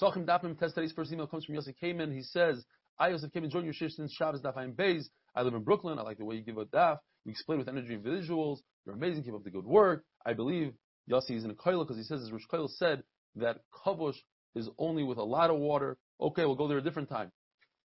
Psachim Dafim test today's first email comes from Yosef Kamen. He says, I Yosef Kamen join your shift since Shabbos Daf Bays. I live in Brooklyn. I like the way you give a daf. You explain with energy and visuals. You're amazing. Keep up the good work. I believe Yossi is in a koil because he says, as Rosh Koil said, that kavush is only with a lot of water. Okay, we'll go there a different time.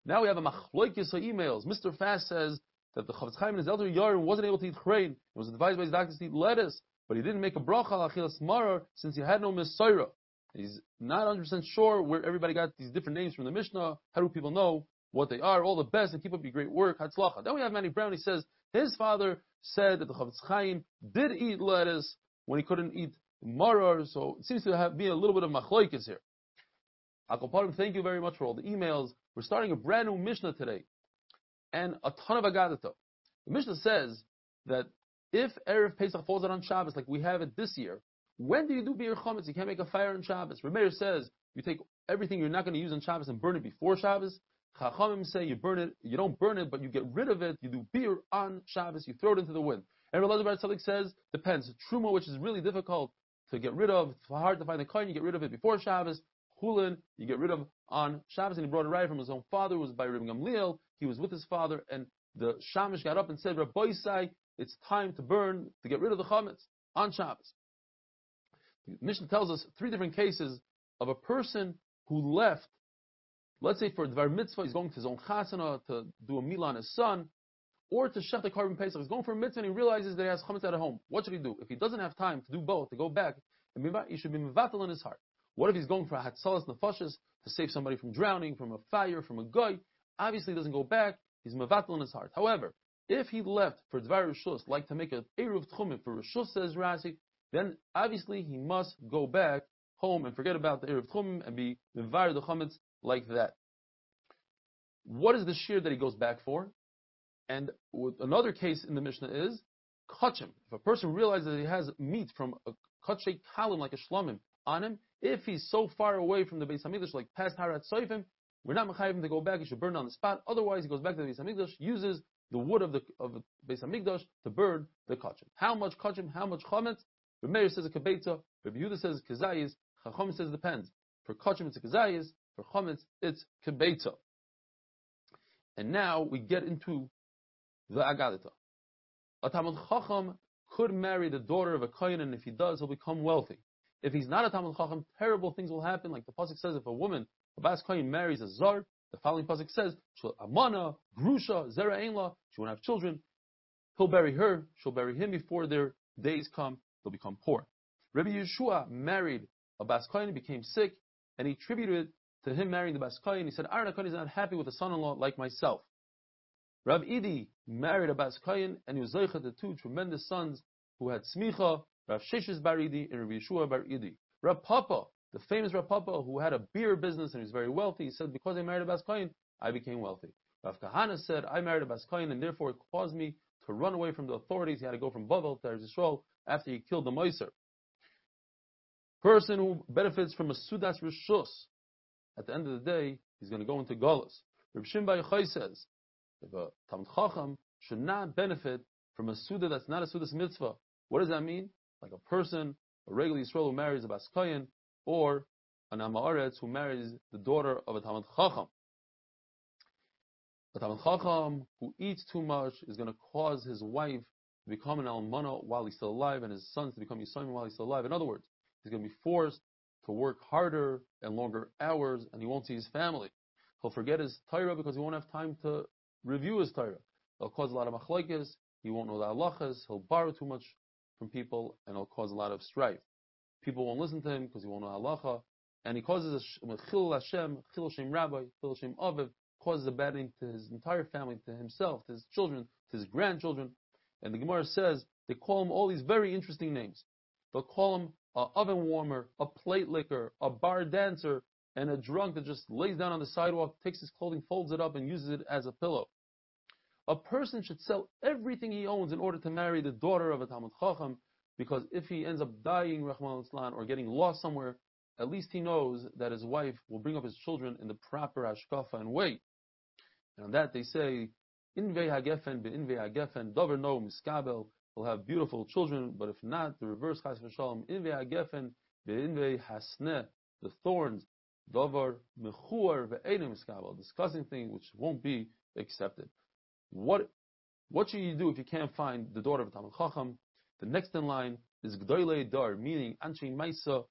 Now we have a machloikis emails. Mr. Fast says that the Chofetz Chaim in his elder yard wasn't able to eat chrein. He was advised by his doctors to eat lettuce, but he didn't make a bracha al achilas marar since he had no mesorah. He's not 100% sure where everybody got these different names from the Mishnah. How do people know what they are? All the best and keep up your great work. Hatzlacha. Then we have Manny Brown. He says his father said that the Chofetz Chaim did eat lettuce when he couldn't eat marar. So it seems to have been a little bit of machloikis here. Akoparim, thank you very much for all the emails. We're starting a brand new Mishnah today. And a ton of Agadata. The Mishnah says that if Erev Pesach falls out on Shabbos, like we have it this year, when do you do biur chametz? You can't make a fire on Shabbos. Rameir says you take everything you're not going to use on Shabbos and burn it before Shabbos. Chachamim say you burn it, you don't burn it, but you get rid of it. You do biur on Shabbos, you throw it into the wind. And Rabbi Tzadok says depends. Truma, which is really difficult to get rid of, it's hard to find the coin, you get rid of it before Shabbos. Chulin, you get rid of on Shabbos, and he brought it right from his own father, who was by Rabbi Gamliel. He was with his father, and the Shamish got up and said, Rabbi Isai, it's time to burn, to get rid of the chametz on Shabbos. Mishnah tells us three different cases of a person who left, let's say for Dvar Mitzvah, he's going to his own chasana to do a meal on his son, or to shech the korban pesach. He's going for a mitzvah and he realizes that he has chametz at home. What should he do? If he doesn't have time to do both, to go back, he should be mivatal in his heart. What if he's going for a hatzalas nefashis to save somebody from drowning, from a fire, from a guy? Obviously, he doesn't go back. He's mivatal in his heart. However, if he left for dvar rishus, like to make a eruv tchumim for rishus, says Rashi, then obviously he must go back home and forget about the eruv tchumim and be mivar the chametz like that. What is the shear that he goes back for? And another case in the Mishnah is kachim. If a person realizes that he has meat from a kachay kalim like a shlamim on him, if he's so far away from the Beis Hamikdash, like past Harat Soifim, we're not mechayim to go back. He should burn on the spot. Otherwise, he goes back to the Beis Hamikdash, uses the wood of the of the Beis Hamikdash to burn the kachim. How much kachim? How much chametz? The Meir says a kabeta. Rabbi Yehuda says kazayis. Chacham says depends. For kachim it's a kazayis. For chametz it's kabeta. And now we get into the agadita. A Talmud Chacham could marry the daughter of a kohen, and if he does, he'll become wealthy. If he's not a Talmud Chacham, terrible things will happen. Like the pasuk says, if a woman, a Bas Kohen marries a Zar, the following pasuk says, Amana, Grusha, Zera she won't have children. He'll bury her, she'll bury him before their days come, they'll become poor. Rabbi Yeshua married a Bas Kohen, became sick, and he attributed to him marrying the Bas Kohen. He said, Aaron is not happy with a son-in-law like myself. Rav Idi married a Bas and he was Zoichet the two tremendous sons who had Smicha, Rav Sheshes Bar Idi and Rav Yeshua Bar Idi. Rav Papa, the famous Rav Papa who had a beer business and he was very wealthy, he said, because I married a Bas I became wealthy. Rav Kahana said, I married a Bas and therefore it caused me to run away from the authorities. He had to go from Bavel to Eretz after he killed the Moiser. Person who benefits from a Sudas Rishus, at the end of the day, he's going to go into Golas. Rav Shimba Yochai says, if a Talmud Chacham should not benefit from a Suda that's not a Sudas mitzvah, what does that mean? like a person, a regular Yisrael who marries a Bas Kohen, or an Amaretz who marries the daughter of a Talmud Chacham. A Talmud Chacham who eats too much is going to cause his wife to become an Almana while he's still alive, and his sons to become Yisrael while he's still alive. In other words, he's going to be forced to work harder and longer hours, and he won't see his family. He'll forget his Torah because he won't have time to review his Torah. It'll cause a lot of machlokes. He won't know the halachas. He'll borrow too much from people and it'll cause a lot of strife. People won't listen to him because he won't know halacha, and he causes a chil Hashem, chil Hashem Rabbi, chil Hashem Aviv, causes a bad name to his entire family, to himself, to his children, to his grandchildren. And the Gemara says they call him all these very interesting names. They'll call him a oven warmer, a plate licker, a bar dancer, and a drunk that just lays down on the sidewalk, takes his clothing, folds it up, and uses it as a pillow. A person should sell everything he owns in order to marry the daughter of a Talmud Chacham, because if he ends up dying, Rahman al or getting lost somewhere, at least he knows that his wife will bring up his children in the proper ashkafa and way. And on that they say, Inve hagefen be inve hagefen, dover no miskabel, will have beautiful children, but if not, the reverse chas v'shalom, inve hagefen be inve hasne, the thorns davar mechuar ve'enim iskabel, discussing thing which won't be accepted. What what should you do if you can't find the daughter of Talmud Chacham? The next in line is Gdoile Dar, meaning Anshe Maisa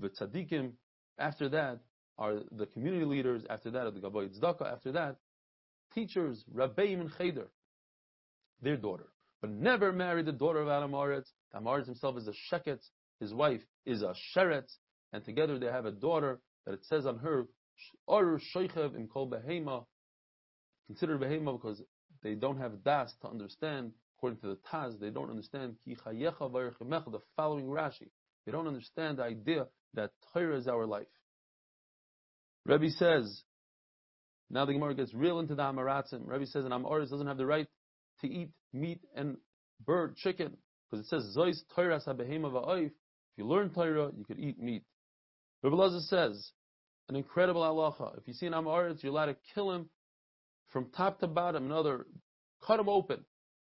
v'Tzadikim. After that are the community leaders. After that are the Gabbai Tzedakah. After that, teachers, Rabbeim and Cheder, their daughter. But never marry the daughter of Adam Aretz. Adam Aretz himself is a Sheket. His wife is a Sheret. And together they have a daughter that it says on her, Or Shoichev im Kol Behema, considered Behema because they don't have das to understand, according to the Taz, they don't understand Ki the following Rashi. They don't understand the idea that Torah is our life. Rebbe says, now the Gemara gets real into the Amaratzim. Rebbe says an Amoris doesn't have the right to eat meat and bird, chicken, because it says Zois Torah Sabehema Va'oif. If you learn Torah, you could eat meat. Rebbe Lazar says, an incredible halacha. If you see an Amoris, you're allowed to kill him from top to bottom. Another, cut him open.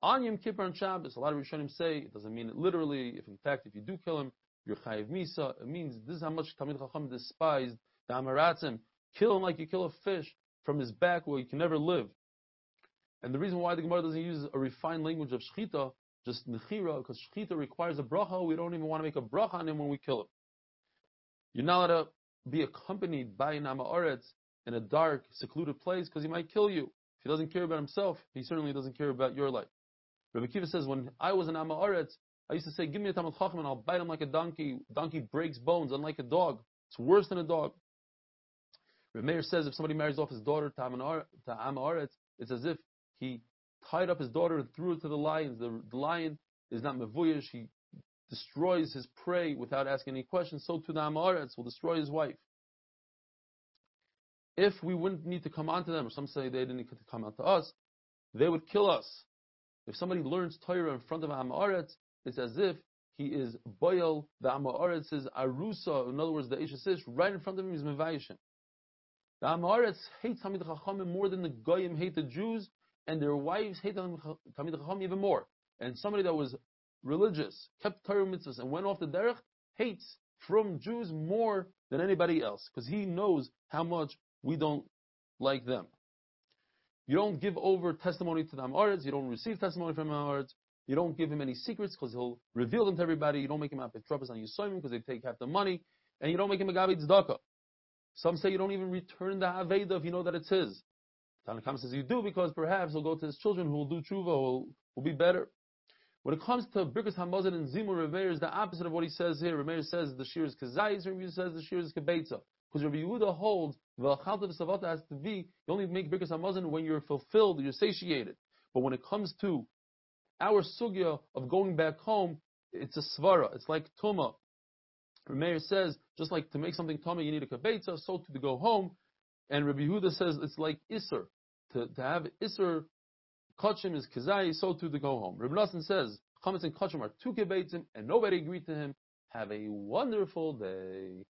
On Yom Kippur and Shabbos, a lot of Rishonim say it doesn't mean it literally. If in fact, if you do kill him, you're chayiv misa. It means this is how much Talmid Chacham despised the Amaratzim. Kill him like you kill a fish from his back where he can never live. And the reason why the Gemara doesn't use a refined language of shchita, just nechira, because shchita requires a bracha. We don't even want to make a bracha on him when we kill him. You're not allowed to be accompanied by an Amaretz in a dark, secluded place because he might kill you. If he doesn't care about himself, he certainly doesn't care about your life. Rabbi Kiva says, when I was in Amaretz, I used to say, give me a Talmud Chacham and I'll bite him like a donkey. Donkey breaks bones, unlike a dog. It's worse than a dog. Rabbi Meir says, if somebody marries off his daughter to Amaretz, it's as if he tied up his daughter and threw her to the lions. The, the lion is not mevuyish. He destroys his prey without asking any questions. So to the Amaretz will destroy his wife if we wouldn't need to come on to them, or some say they didn't need to come on to us, they would kill us. If somebody learns Torah in front of Amaretz, it's as if he is boil the Amaretz's arusa. In other words, the Isha right in front of him is mevayishim. The Amaretz hates Talmid Chachamim more than the Goyim hate the Jews, and their wives hate Talmid Chachamim even more. And somebody that was religious, kept Torah mitzvahs, and went off the derech, hates from Jews more than anybody else, because he knows how much we don't like them. You don't give over testimony to the Amaretz, you don't receive testimony from Amaretz, you don't give him any secrets because he'll reveal them to everybody, you don't make him a Petrobus on Yisoimim because they take half the money, and you don't make him a Gabi Tzedakah. Some say you don't even return the Aveda if you know that it's his. Tanakam says you do because perhaps he'll go to his children who will do tshuva, who will, will be better. When it comes to Birkus Hamazon and Zimun Remeir is the opposite of what he says here. Remeir says the shir is Kazayis, Remeir says the shir is Kebetza. Because Rabbi Yehuda holds the of Savata has to be you only make Birkas Hamazon when you're fulfilled, you're satiated. But when it comes to our sugya of going back home, it's a svara. It's like tuma. Meir says just like to make something tuma, you need a kabetza. So to go home, and Rabbi Yehuda says it's like iser to, to have iser. Kachim is kazai, so to go home. Rabbi Nassan says chametz and kachim are two kebetzim, and nobody agreed to him. Have a wonderful day.